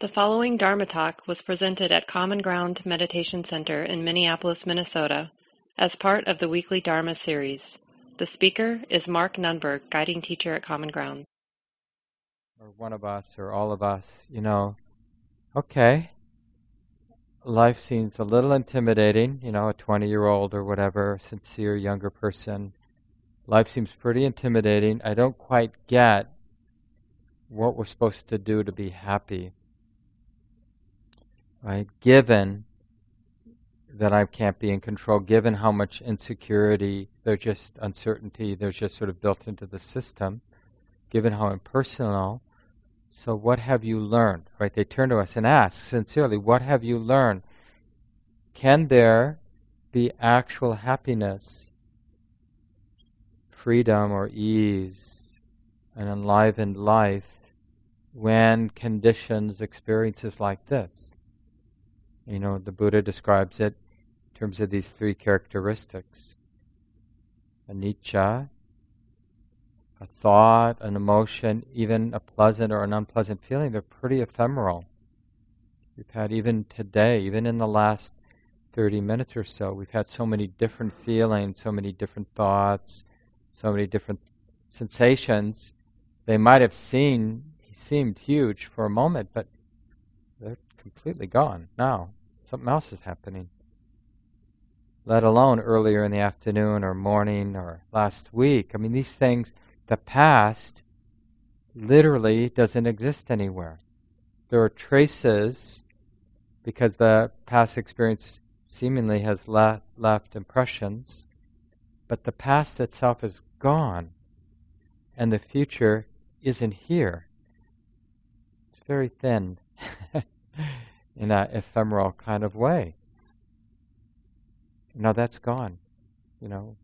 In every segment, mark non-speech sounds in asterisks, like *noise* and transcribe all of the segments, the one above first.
The following Dharma talk was presented at Common Ground Meditation Center in Minneapolis, Minnesota, as part of the weekly Dharma series. The speaker is Mark Nunberg, guiding teacher at Common Ground. Or one of us, or all of us, you know, okay, life seems a little intimidating, you know, a 20 year old or whatever, sincere younger person. Life seems pretty intimidating. I don't quite get what we're supposed to do to be happy. Right? Given that I can't be in control, given how much insecurity, there's just uncertainty, there's just sort of built into the system, given how impersonal. So, what have you learned? Right? They turn to us and ask sincerely, What have you learned? Can there be actual happiness, freedom, or ease, an enlivened life when conditions, experiences like this? You know, the Buddha describes it in terms of these three characteristics anicca, a thought, an emotion, even a pleasant or an unpleasant feeling, they're pretty ephemeral. We've had even today, even in the last 30 minutes or so, we've had so many different feelings, so many different thoughts, so many different sensations. They might have seen, seemed huge for a moment, but they're completely gone now. Something else is happening. Let alone earlier in the afternoon or morning or last week. I mean, these things, the past literally doesn't exist anywhere. There are traces because the past experience seemingly has le- left impressions, but the past itself is gone and the future isn't here. It's very thin. *laughs* in an ephemeral kind of way. Now that's gone. You know,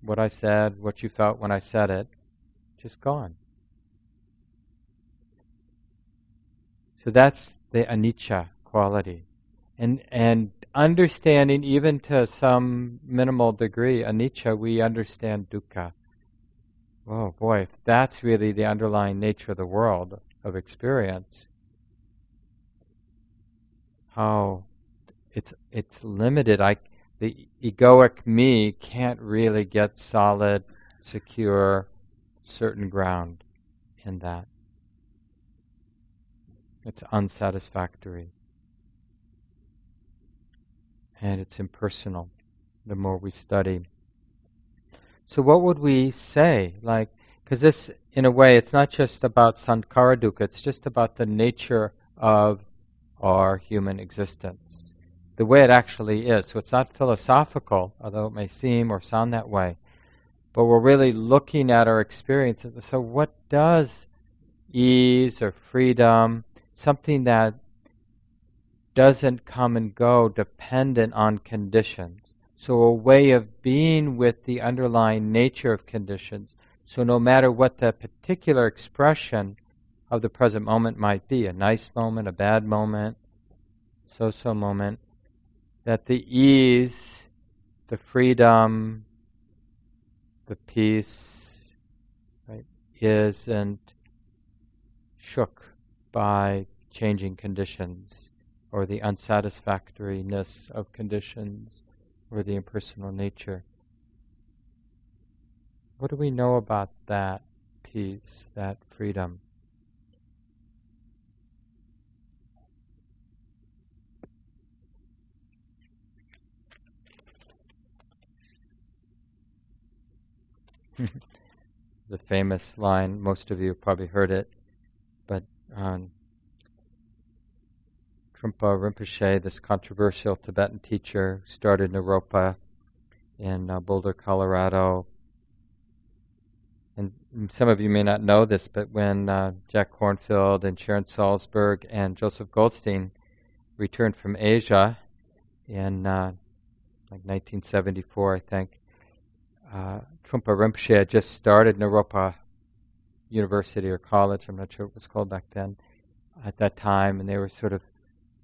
what I said, what you felt when I said it, just gone. So that's the anicca quality. And, and understanding, even to some minimal degree, anicca, we understand dukkha. Oh boy, that's really the underlying nature of the world of experience, how it's it's limited. I the egoic me can't really get solid, secure, certain ground in that. It's unsatisfactory. And it's impersonal the more we study. So, what would we say? Like, because this, in a way, it's not just about sankhara dukkha, it's just about the nature of our human existence. The way it actually is. So it's not philosophical, although it may seem or sound that way. But we're really looking at our experience. So, what does ease or freedom, something that doesn't come and go dependent on conditions? So, a way of being with the underlying nature of conditions. So, no matter what the particular expression of the present moment might be a nice moment, a bad moment, so so moment that the ease, the freedom, the peace right, isn't shook by changing conditions or the unsatisfactoriness of conditions or the impersonal nature. What do we know about that peace, that freedom? *laughs* the famous line, most of you probably heard it, but um, Trungpa Rinpoche, this controversial Tibetan teacher, started Naropa in uh, Boulder, Colorado. And some of you may not know this, but when uh, Jack Kornfield and Sharon Salzberg and Joseph Goldstein returned from Asia in uh, like 1974, I think, uh, Trungpa Rinpoche had just started Naropa University or college, I'm not sure what it was called back then, at that time, and they were sort of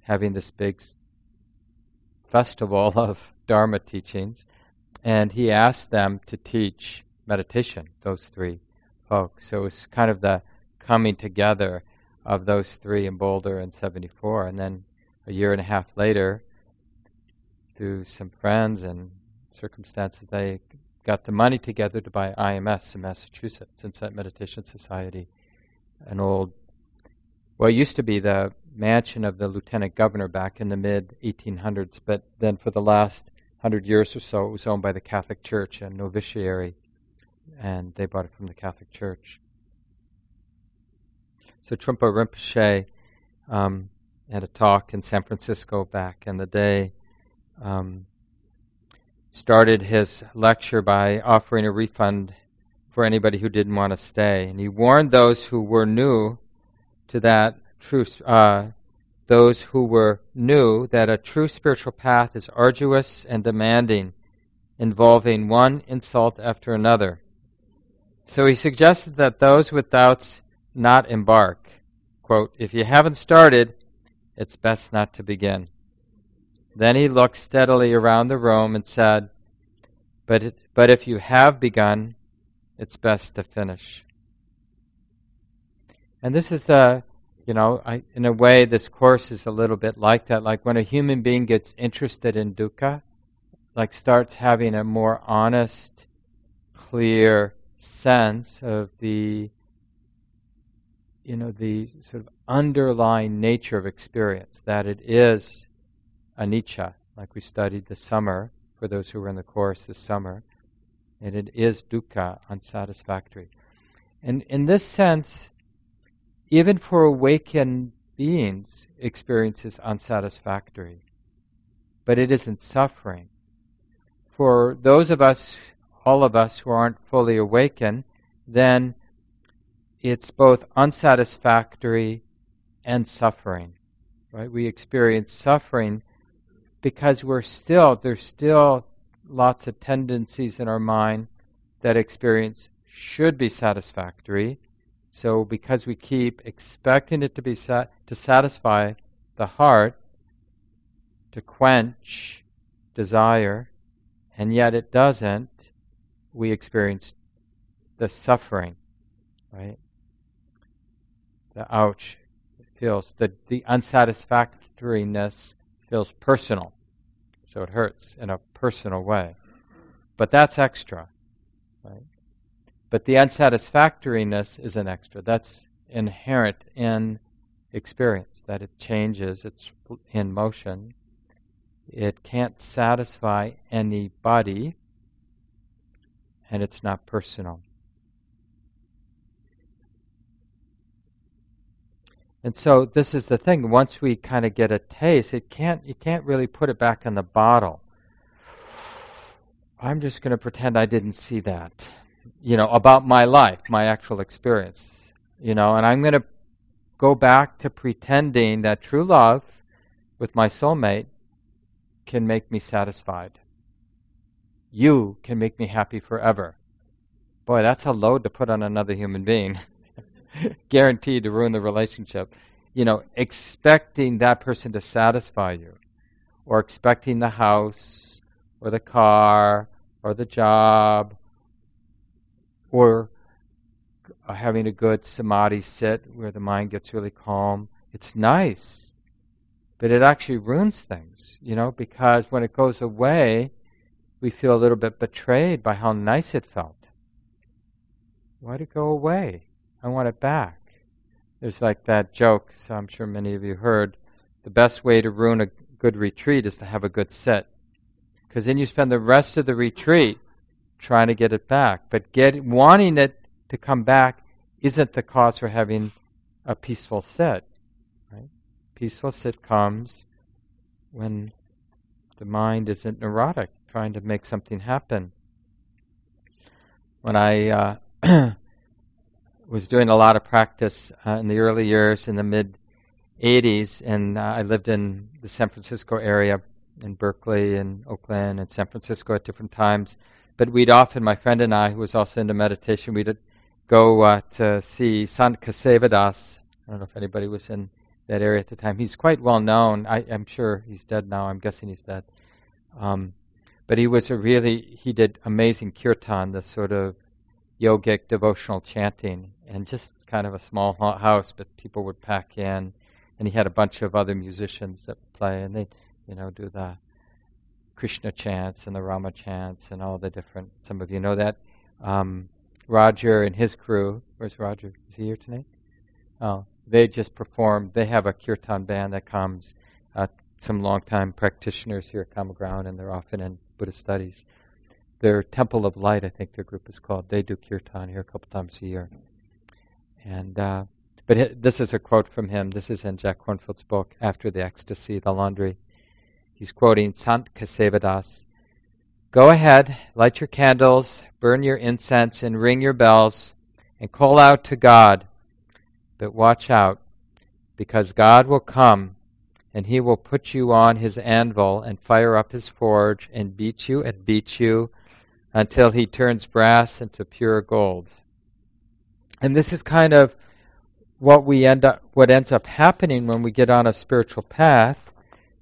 having this big festival *laughs* of Dharma teachings. And he asked them to teach meditation, those three folks. So it was kind of the coming together of those three in Boulder in 74. And then a year and a half later, through some friends and circumstances, they got the money together to buy IMS in Massachusetts, Insight Meditation Society, an old, well, it used to be the mansion of the lieutenant governor back in the mid 1800s, but then for the last hundred years or so, it was owned by the Catholic Church, a novitiary, and they bought it from the Catholic Church. So Trungpa Rinpoche um, had a talk in San Francisco back in the day. Um, started his lecture by offering a refund for anybody who didn't want to stay, and he warned those who were new to that true, uh, those who were new that a true spiritual path is arduous and demanding, involving one insult after another. So he suggested that those with doubts not embark. Quote, if you haven't started, it's best not to begin. Then he looked steadily around the room and said, but, it, but if you have begun, it's best to finish. And this is the, you know, I, in a way, this course is a little bit like that. Like when a human being gets interested in dukkha, like starts having a more honest, clear sense of the you know, the sort of underlying nature of experience, that it is anicca, like we studied this summer, for those who were in the course this summer, and it is dukkha, unsatisfactory. And in this sense, even for awakened beings, experience is unsatisfactory. But it isn't suffering. For those of us, all of us who aren't fully awakened, then it's both unsatisfactory and suffering. Right? We experience suffering because we're still there's still lots of tendencies in our mind that experience should be satisfactory. So because we keep expecting it to be to satisfy the heart, to quench desire, and yet it doesn't, we experience the suffering, right? the ouch feels, the, the unsatisfactoriness feels personal. So it hurts in a personal way. But that's extra, right? But the unsatisfactoriness is an extra. That's inherent in experience, that it changes, it's in motion. It can't satisfy anybody, and it's not personal. And so this is the thing. Once we kind of get a taste, it can't you can't really put it back in the bottle. I'm just going to pretend I didn't see that. You know, about my life, my actual experience. You know, and I'm going to go back to pretending that true love with my soulmate can make me satisfied. You can make me happy forever. Boy, that's a load to put on another human being. *laughs* *laughs* guaranteed to ruin the relationship. You know, expecting that person to satisfy you, or expecting the house, or the car, or the job, or having a good samadhi sit where the mind gets really calm. It's nice, but it actually ruins things, you know, because when it goes away, we feel a little bit betrayed by how nice it felt. Why'd it go away? I want it back. There's like that joke, so I'm sure many of you heard. The best way to ruin a good retreat is to have a good sit. Because then you spend the rest of the retreat trying to get it back. But get, wanting it to come back isn't the cause for having a peaceful sit. Right? Peaceful sit comes when the mind isn't neurotic, trying to make something happen. When I uh, *clears throat* was doing a lot of practice uh, in the early years in the mid 80s, and uh, I lived in the San Francisco area, in Berkeley and Oakland and San Francisco at different times. But we'd often, my friend and I, who was also into meditation, we'd go uh, to see Sant Kesavadas. I don't know if anybody was in that area at the time. He's quite well known. I, am sure he's dead now. I'm guessing he's dead. Um, but he was a really, he did amazing kirtan, the sort of yogic devotional chanting and just kind of a small house, but people would pack in, and he had a bunch of other musicians that would play, and they, you know, do the Krishna chants and the Rama chants and all the different. Some of you know that. Um, Roger and his crew. Where's Roger? Is he here tonight? Oh, they just performed. They have a kirtan band that comes. Uh, some longtime practitioners here at Common Ground, and they're often in Buddhist studies. Their Temple of Light, I think their group is called. They do kirtan here a couple times a year. And uh, but it, this is a quote from him. This is in Jack Kornfield's book, After the Ecstasy, The Laundry. He's quoting Sant Kesavadas. Go ahead, light your candles, burn your incense, and ring your bells, and call out to God. But watch out, because God will come, and he will put you on his anvil and fire up his forge and beat you and beat you until he turns brass into pure gold. And this is kind of what we end up what ends up happening when we get on a spiritual path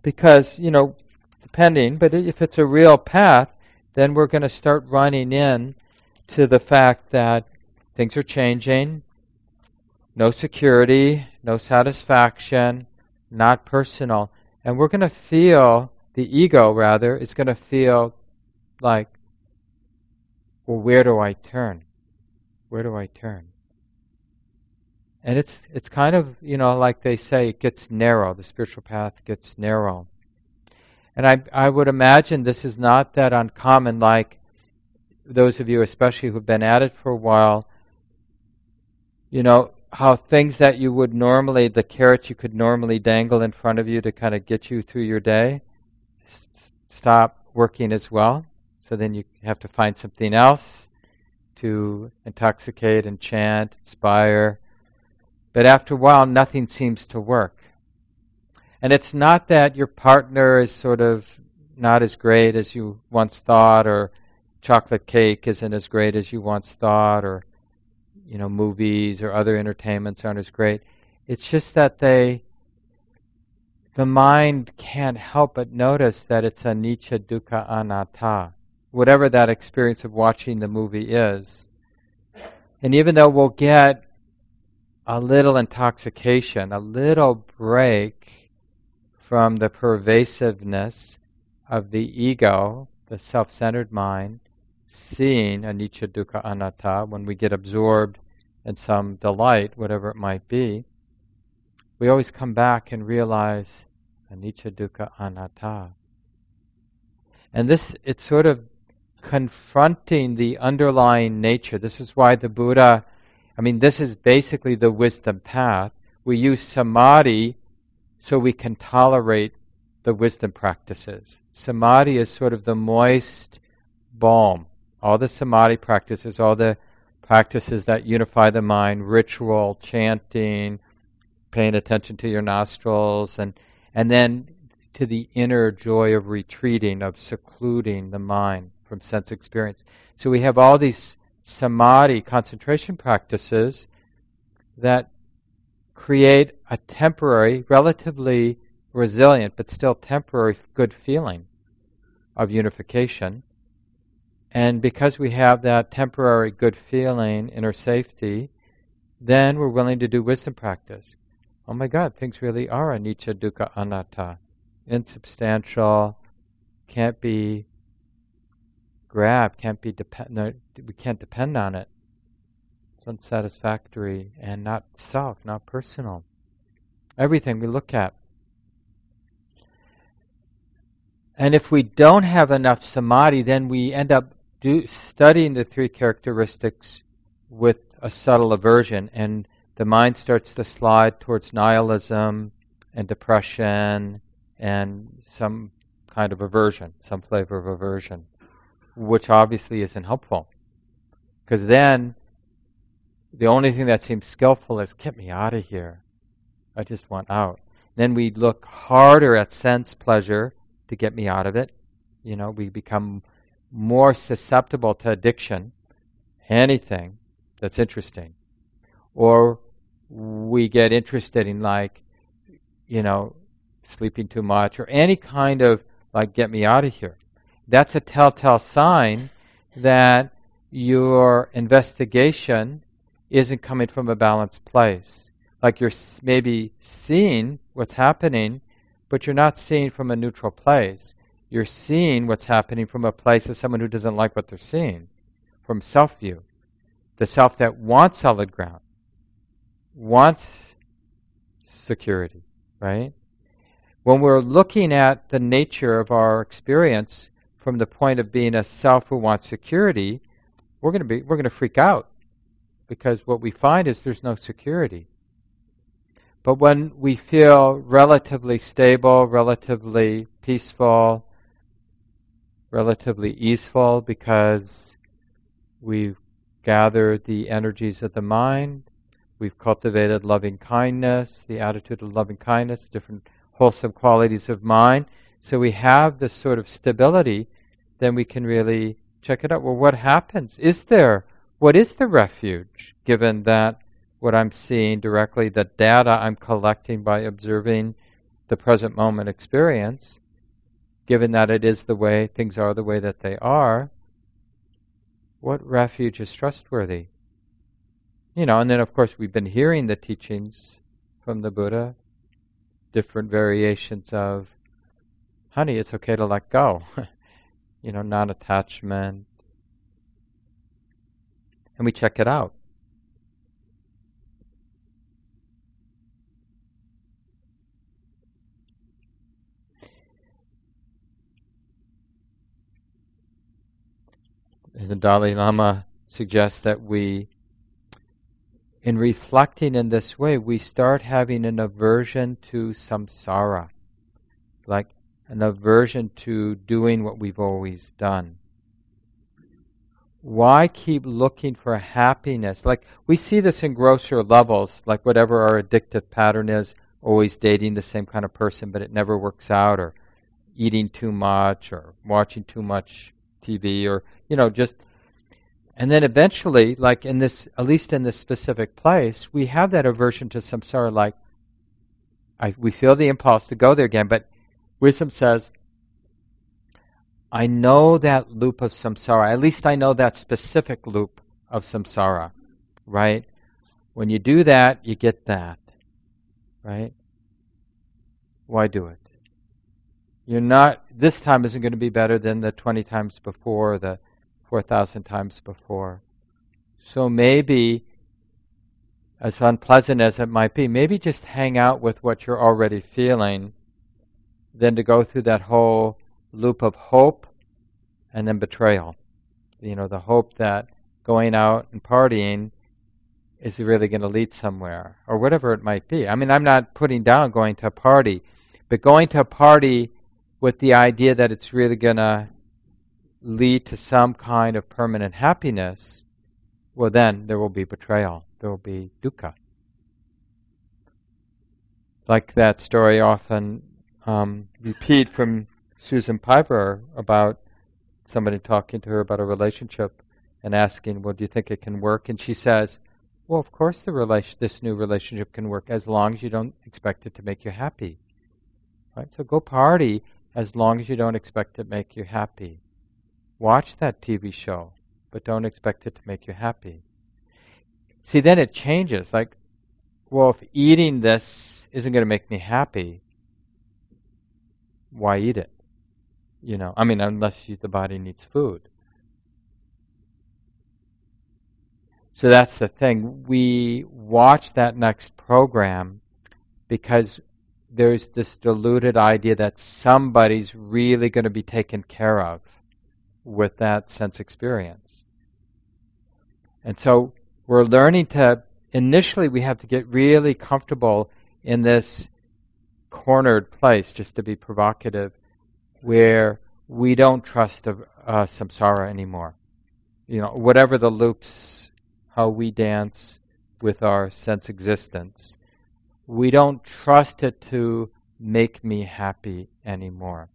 because, you know, depending, but if it's a real path, then we're going to start running in to the fact that things are changing, no security, no satisfaction, not personal. And we're going to feel, the ego rather, is going to feel like, well, where do I turn? Where do I turn? And it's it's kind of you know like they say it gets narrow. The spiritual path gets narrow. And I I would imagine this is not that uncommon. Like those of you, especially who've been at it for a while, you know how things that you would normally the carrots you could normally dangle in front of you to kind of get you through your day stop working as well. So then you have to find something else to intoxicate, enchant, inspire but after a while, nothing seems to work. And it's not that your partner is sort of not as great as you once thought, or chocolate cake isn't as great as you once thought, or you know, movies or other entertainments aren't as great. It's just that they, the mind can't help but notice that it's anicca dukkha anatta, whatever that experience of watching the movie is. And even though we'll get a little intoxication, a little break from the pervasiveness of the ego, the self centered mind, seeing anicca dukkha anatta, when we get absorbed in some delight, whatever it might be, we always come back and realize anicca dukkha anatta. And this, it's sort of confronting the underlying nature. This is why the Buddha I mean, this is basically the wisdom path. We use samadhi so we can tolerate the wisdom practices. Samadhi is sort of the moist balm. All the samadhi practices, all the practices that unify the mind, ritual, chanting, paying attention to your nostrils, and, and then to the inner joy of retreating, of secluding the mind from sense experience. So we have all these samadhi concentration practices that create a temporary, relatively resilient, but still temporary good feeling of unification. And because we have that temporary good feeling, inner safety, then we're willing to do wisdom practice. Oh my God, things really are anicca, dukkha, anatta. Insubstantial, can't be grab can't be depend. No, we can't depend on it. It's unsatisfactory and not self, not personal. Everything we look at. And if we don't have enough samadhi, then we end up do, studying the three characteristics with a subtle aversion, and the mind starts to slide towards nihilism and depression and some kind of aversion, some flavor of aversion which obviously isn't helpful. Because then the only thing that seems skillful is get me out of here. I just want out. Then we look harder at sense pleasure to get me out of it. You know, we become more susceptible to addiction, anything that's interesting. Or we get interested in like, you know, sleeping too much or any kind of like get me out of here that's a telltale sign that your investigation isn't coming from a balanced place. Like you're maybe seeing what's happening, but you're not seeing from a neutral place. You're seeing what's happening from a place of someone who doesn't like what they're seeing, from self view. The self that wants solid ground, wants security, right? When we're looking at the nature of our experience from the point of being a self who wants security, we're going to be we're going to freak out because what we find is there's no security. But when we feel relatively stable, relatively peaceful, relatively easeful because we've gathered the energies of the mind, we've cultivated loving kindness, the attitude of loving kindness, different wholesome qualities of mind. So we have this sort of stability, then we can really check it out. Well, what happens? Is there, what is the refuge, given that what I'm seeing directly, the data I'm collecting by observing the present moment experience, given that it is the way things are the way that they are, what refuge is trustworthy? You know, and then of course we've been hearing the teachings from the Buddha, different variations of, honey, it's okay to let go. *laughs* you know, non attachment. And we check it out. the Dalai Lama suggests that we, in reflecting in this way, we start having an aversion to samsara, like an aversion to doing what we've always done. Why keep looking for happiness? Like we see this in grosser levels, like whatever our addictive pattern is, always dating the same kind of person, but it never works out, or eating too much, or watching too much TV, or you know, just and then eventually, like in this, at least in this specific place, we have that aversion to samsara. Like, I, we feel the impulse to go there again, but wisdom says, I know that loop of samsara. At least I know that specific loop of samsara, right? When you do that, you get that, right? Why do it? You're not, this time isn't going to be better than the 20 times before, the 4,000 times before. So maybe, as unpleasant as it might be, maybe just hang out with what you're already feeling, than to go through that whole loop of hope and then betrayal. You know, the hope that going out and partying is really going to lead somewhere, or whatever it might be. I mean, I'm not putting down going to a party, but going to a party with the idea that it's really going to lead to some kind of permanent happiness, well, then there will be betrayal. There will be dukkha. Like that story often um, repeat from Susan Piver about somebody talking to her about a relationship and asking, "Well, do you think it can work?" And she says, "Well, of course the relation, this new relationship can work as long as you don't expect it to make you happy." Right? So go party as long as you don't expect it to make you happy. Watch that TV show, but don't expect it to make you happy. See, then it changes. Like, well, if eating this isn't going to make me happy, why eat it? You know, I mean, unless you, the body needs food. So that's the thing. We watch that next program because there's this diluted idea that somebody's really going to be taken care of with that sense experience. And so we're learning to, initially, we have to get really comfortable in this cornered place, just to be provocative, where we don't trust the, uh, samsara anymore. You know, whatever the loops, how we dance with our sense existence, we don't trust it to make me happy anymore.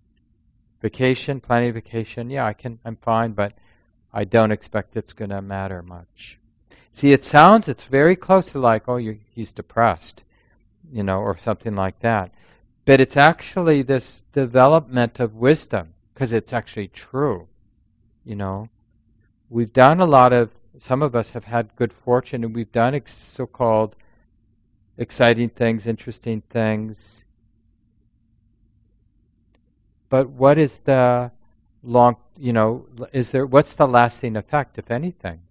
Vacation, planning vacation, yeah, I can, I'm fine, but I don't expect it's going to matter much. See, it sounds, it's very close to like, oh, he's depressed, you know, or something like that. But it's actually this development of wisdom, because it's actually true, you know. We've done a lot of some of us have had good fortune and we've done ex- so called exciting things, interesting things. But what is the long, you know, is there, what's the lasting effect, if anything?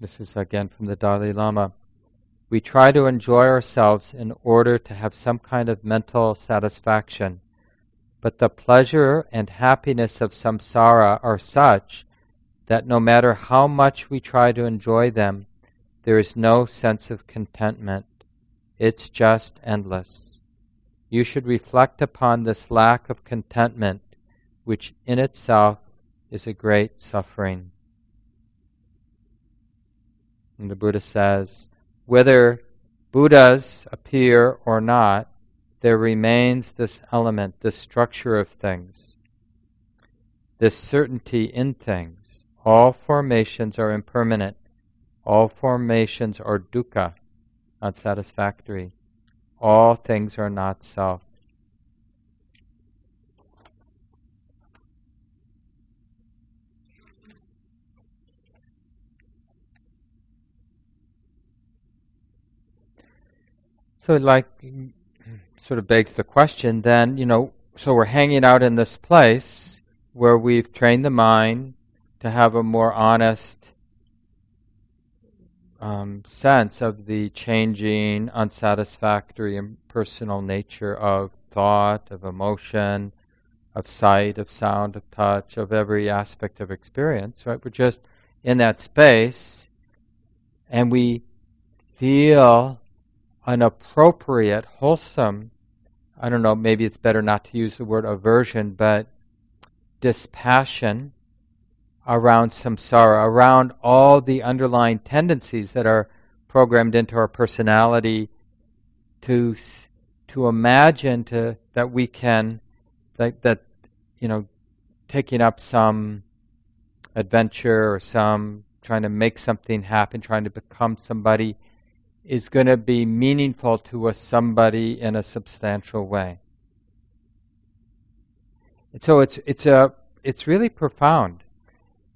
This is again from the Dalai Lama. We try to enjoy ourselves in order to have some kind of mental satisfaction, but the pleasure and happiness of samsara are such that no matter how much we try to enjoy them, there is no sense of contentment. It's just endless. You should reflect upon this lack of contentment, which in itself is a great suffering. And the Buddha says, whether Buddhas appear or not, there remains this element, this structure of things, this certainty in things. All formations are impermanent. All formations are dukkha, unsatisfactory. All things are not self. So, like, sort of begs the question then, you know, so we're hanging out in this place where we've trained the mind to have a more honest um, sense of the changing, unsatisfactory, impersonal nature of thought, of emotion, of sight, of sound, of touch, of every aspect of experience, right? We're just in that space and we feel an appropriate, wholesome, I don't know, maybe it's better not to use the word aversion, but dispassion around samsara, around all the underlying tendencies that are programmed into our personality to to imagine to that we can that that you know taking up some adventure or some trying to make something happen, trying to become somebody is going to be meaningful to a somebody in a substantial way. And so it's it's a it's really profound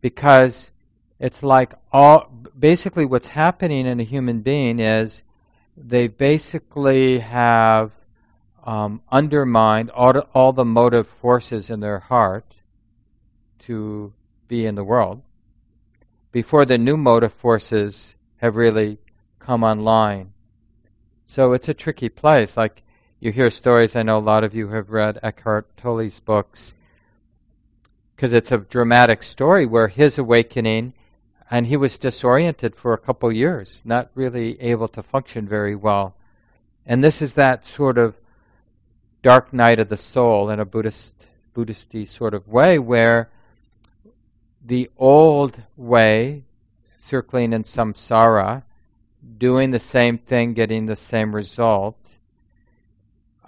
because it's like all basically what's happening in a human being is they basically have um, undermined all, all the motive forces in their heart to be in the world before the new motive forces have really come online. So it's a tricky place. Like you hear stories, I know a lot of you have read Eckhart Tolle's books, because it's a dramatic story where his awakening, and he was disoriented for a couple years, not really able to function very well. And this is that sort of dark night of the soul in a Buddhist Buddhisty sort of way where the old way, circling in samsara, doing the same thing, getting the same result.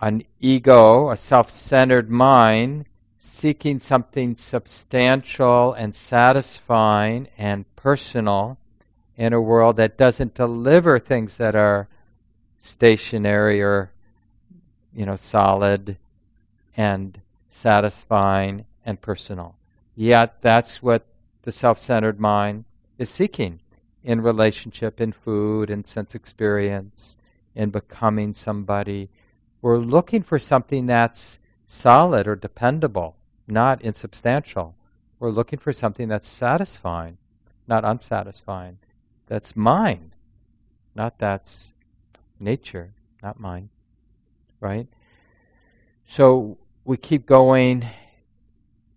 An ego, a self centered mind, seeking something substantial and satisfying and personal in a world that doesn't deliver things that are stationary or you know solid and satisfying and personal yet that's what the self-centered mind is seeking in relationship, in food, in sense experience, in becoming somebody. We're looking for something that's solid or dependable, not insubstantial. We're looking for something that's satisfying, not unsatisfying. That's mine, not that's nature, not mine, Right? So we keep going,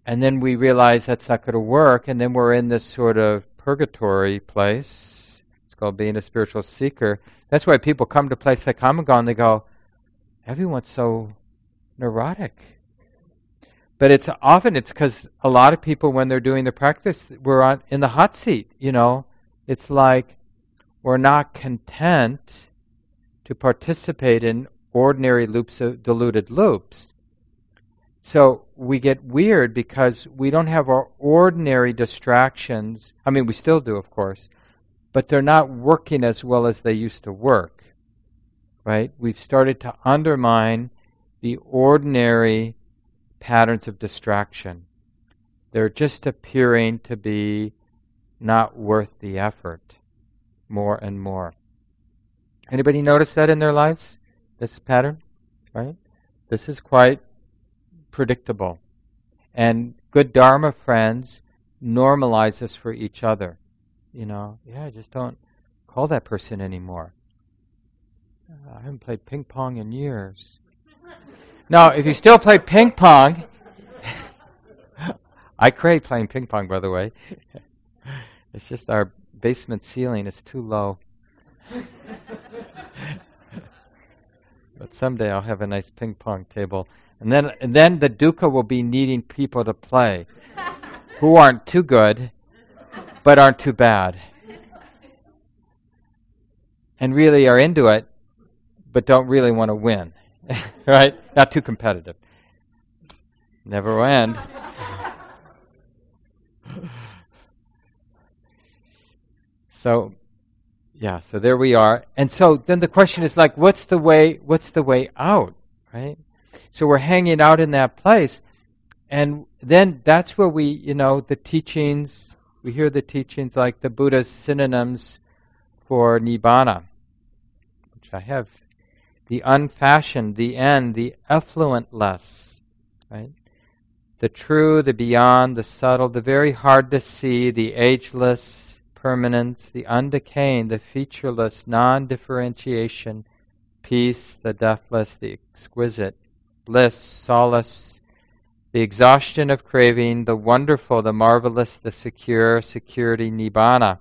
and then we realize that's not going to work, and then we're in this sort of purgatory place. It's called being a spiritual seeker. That's why people come to a place like and they go, everyone's so neurotic. But it's often it's because a lot of people when they're doing the practice we're on in the hot seat, you know. It's like we're not content to participate in ordinary loops of diluted loops. So we get weird because we don't have our ordinary distractions. I mean, we still do, of course, but they're not working as well as they used to work. Right? We've started to undermine the ordinary patterns of distraction. They're just appearing to be not worth the effort more and more. Anybody notice that in their lives? This pattern? Right? This is quite predictable. And good Dharma friends normalize this for each other. You know, yeah, just don't call that person anymore. Uh, I haven't played ping pong in years. now, if you still play ping pong, *laughs* I crave playing ping pong, by the way. *laughs* it's just our basement ceiling is too low. But someday I'll have a nice ping pong table. And then, and then the dukkha will be needing people to play *laughs* who aren't too good, but aren't too bad. And really are into it, but don't really want to win. *laughs* right? Not too competitive. Never will end. *laughs* so yeah, so there we are. And so then the question is like what's the way what's the way out, right? So we're hanging out in that place and then that's where we, you know, the teachings, we hear the teachings like the Buddha's synonyms for nibbana, which I have the unfashioned, the end, the effluentless, right? The true, the beyond, the subtle, the very hard to see, the ageless, permanence, the undecaying, the featureless, non differentiation, peace, the deathless, the exquisite, bliss, solace, the exhaustion of craving, the wonderful, the marvelous, the secure, security, nibbana,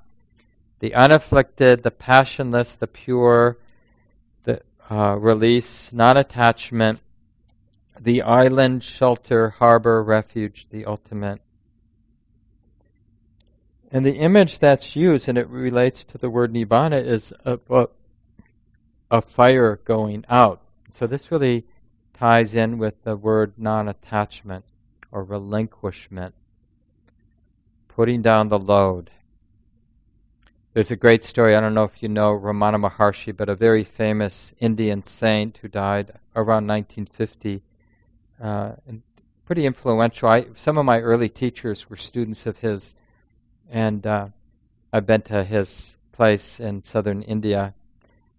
the unafflicted, the passionless, the pure, the uh, release, non attachment, the island, shelter, harbor, refuge, the ultimate. And the image that's used, and it relates to the word nibbana, is a, a, a fire going out. So this really ties in with the word non attachment or relinquishment, putting down the load. There's a great story, I don't know if you know Ramana Maharshi, but a very famous Indian saint who died around 1950. Uh, and pretty influential. I, some of my early teachers were students of his, and uh, I've been to his place in southern India.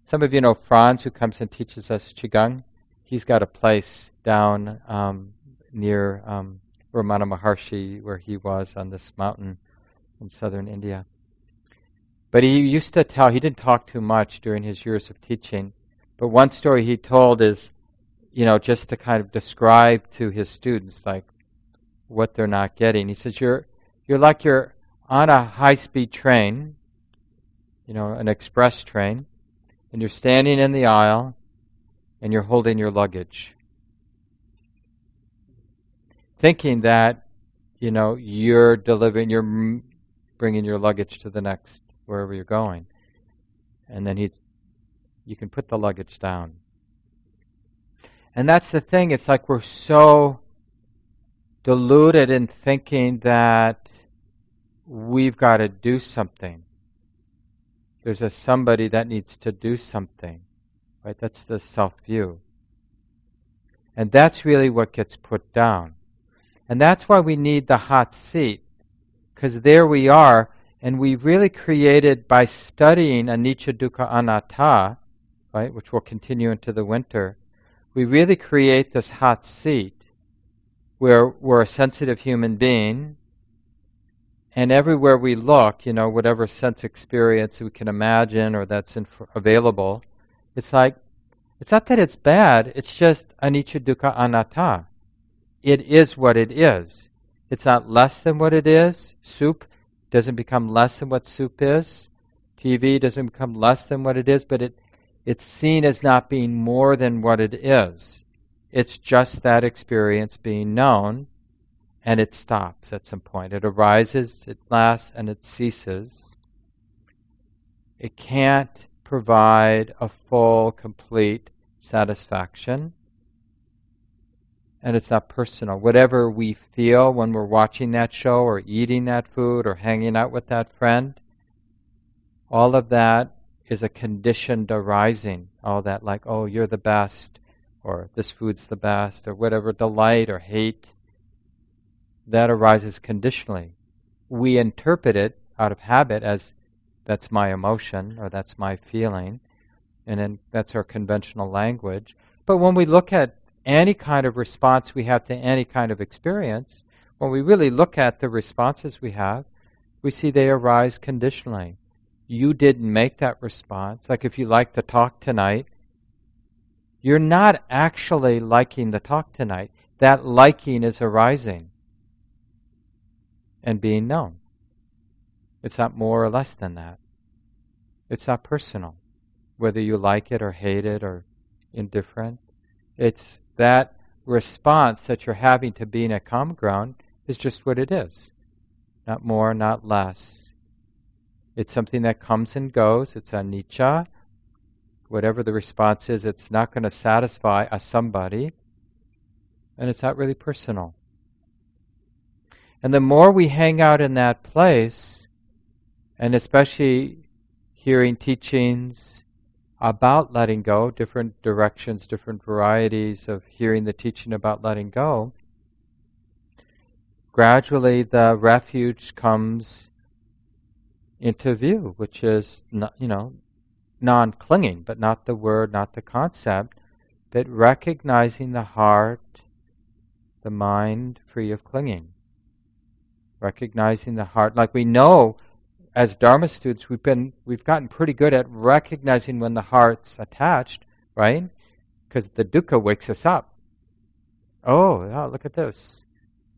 Some of you know Franz, who comes and teaches us Qigong he's got a place down um, near um, Ramana Maharshi, where he was on this mountain in southern India. But he used to tell, he didn't talk too much during his years of teaching, but one story he told is, you know, just to kind of describe to his students, like, what they're not getting. He says, you're, you're like you're on a high speed train, you know, an express train, and you're standing in the aisle, and you're holding your luggage. Thinking that, you know, you're delivering, you're bringing your luggage to the next, wherever you're going. And then he's, you can put the luggage down. And that's the thing, it's like we're so deluded in thinking that we've got to do something. There's a somebody that needs to do something. Right? That's the self view. And that's really what gets put down. And that's why we need the hot seat. Because there we are, and we really created by studying anicca dukkha anatta, right, which will continue into the winter, we really create this hot seat where we're a sensitive human being, and everywhere we look, you know, whatever sense experience we can imagine or that's inf- available, it's like, it's not that it's bad, it's just anicca dukkha anatta. It is what it is. It's not less than what it is. Soup doesn't become less than what soup is. TV doesn't become less than what it is, but it, it's seen as not being more than what it is. It's just that experience being known, and it stops at some point. It arises, it lasts, and it ceases. It can't provide a full, complete satisfaction. And it's not personal. Whatever we feel when we're watching that show or eating that food or hanging out with that friend, all of that is a conditioned arising. All that, like, oh, you're the best, or this food's the best, or whatever, delight or hate, that arises conditionally. We interpret it out of habit as that's my emotion or that's my feeling, and then that's our conventional language. But when we look at any kind of response we have to any kind of experience, when we really look at the responses we have, we see they arise conditionally. You didn't make that response. Like if you like the talk tonight, you're not actually liking the talk tonight. That liking is arising and being known. It's not more or less than that. It's not personal, whether you like it or hate it or indifferent. It's that response that you're having to being at common ground is just what it is. Not more, not less. It's something that comes and goes. It's a anicca. Whatever the response is, it's not going to satisfy a somebody. And it's not really personal. And the more we hang out in that place, and especially hearing teachings about letting go, different directions, different varieties of hearing the teaching about letting go, gradually the refuge comes into view, which is, not, you know, non clinging, but not the word, not the concept, but recognizing the heart, the mind free of clinging. Recognizing the heart, like we know as Dharma students, we've been we've gotten pretty good at recognizing when the heart's attached, right? Because the dukkha wakes us up. Oh, look at this.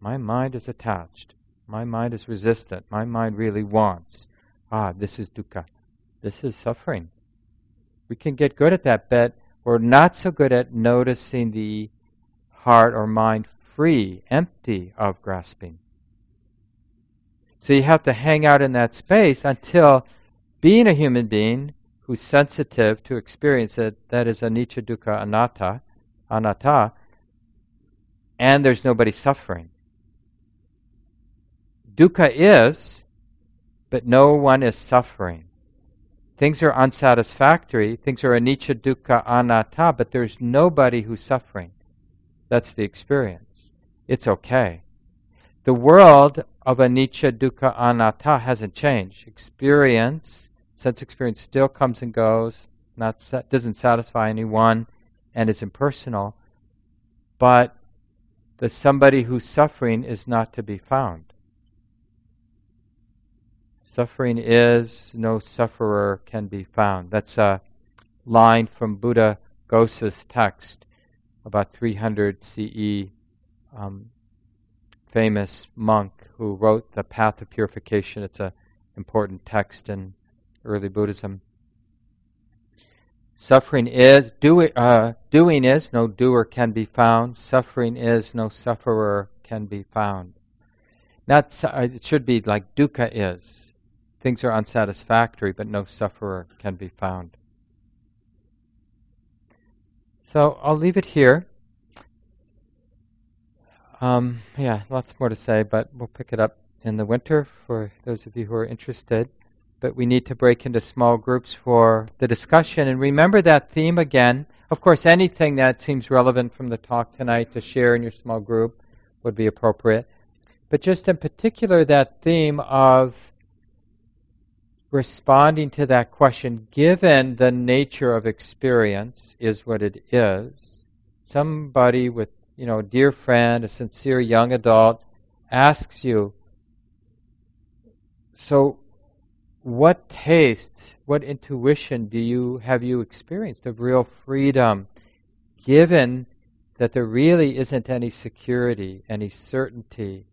My mind is attached. My mind is resistant. My mind really wants. Ah, this is dukkha. This is suffering. We can get good at that, but we're not so good at noticing the heart or mind free, empty of grasping. So you have to hang out in that space until being a human being who's sensitive to experience it, that is anicca dukkha anatta, anatta, and there's nobody suffering. Dukkha is, but no one is suffering. Things are unsatisfactory, things are anicca dukkha anatta, but there's nobody who's suffering. That's the experience. It's okay. The world of anicca, dukkha, anatta hasn't changed. Experience, sense experience, still comes and goes, not doesn't satisfy anyone, and is impersonal. But the somebody who's suffering is not to be found. Suffering is, no sufferer can be found. That's a line from Buddha Ghosa's text, about 300 CE. Um, famous monk who wrote The Path of Purification. It's an important text in early Buddhism. Suffering is, do, uh, doing is, no doer can be found. Suffering is, no sufferer can be found. Not, uh, it should be like dukkha is. Things are unsatisfactory, but no sufferer can be found. So I'll leave it here. Um, yeah, lots more to say, but we'll pick it up in the winter for those of you who are interested. But we need to break into small groups for the discussion. And remember that theme again. Of course, anything that seems relevant from the talk tonight to share in your small group would be appropriate. But just in particular, that theme of responding to that question, given the nature of experience is what it is, somebody with you know, dear friend, a sincere young adult, asks you, so what taste, what intuition do you have you experienced of real freedom, given that there really isn't any security, any certainty,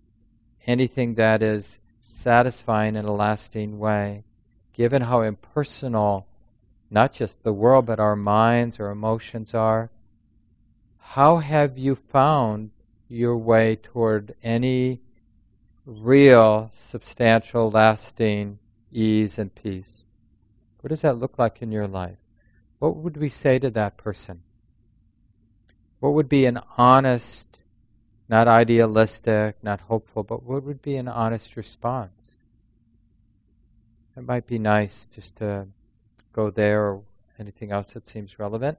anything that is satisfying in a lasting way, given how impersonal not just the world but our minds or emotions are, how have you found your way toward any real, substantial, lasting ease and peace? What does that look like in your life? What would we say to that person? What would be an honest, not idealistic, not hopeful, but what would be an honest response? it might be nice just to go there or anything else that seems relevant.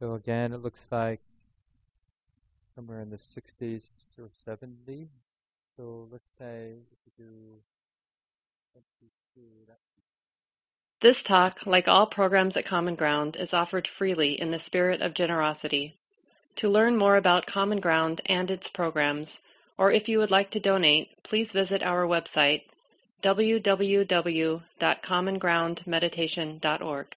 So again, it looks like somewhere in the 60s or 70. So let's say if we do 22, This talk, like all programs at Common Ground, is offered freely in the spirit of generosity. To learn more about Common Ground and its programs, or if you would like to donate, please visit our website www.commongroundmeditation.org.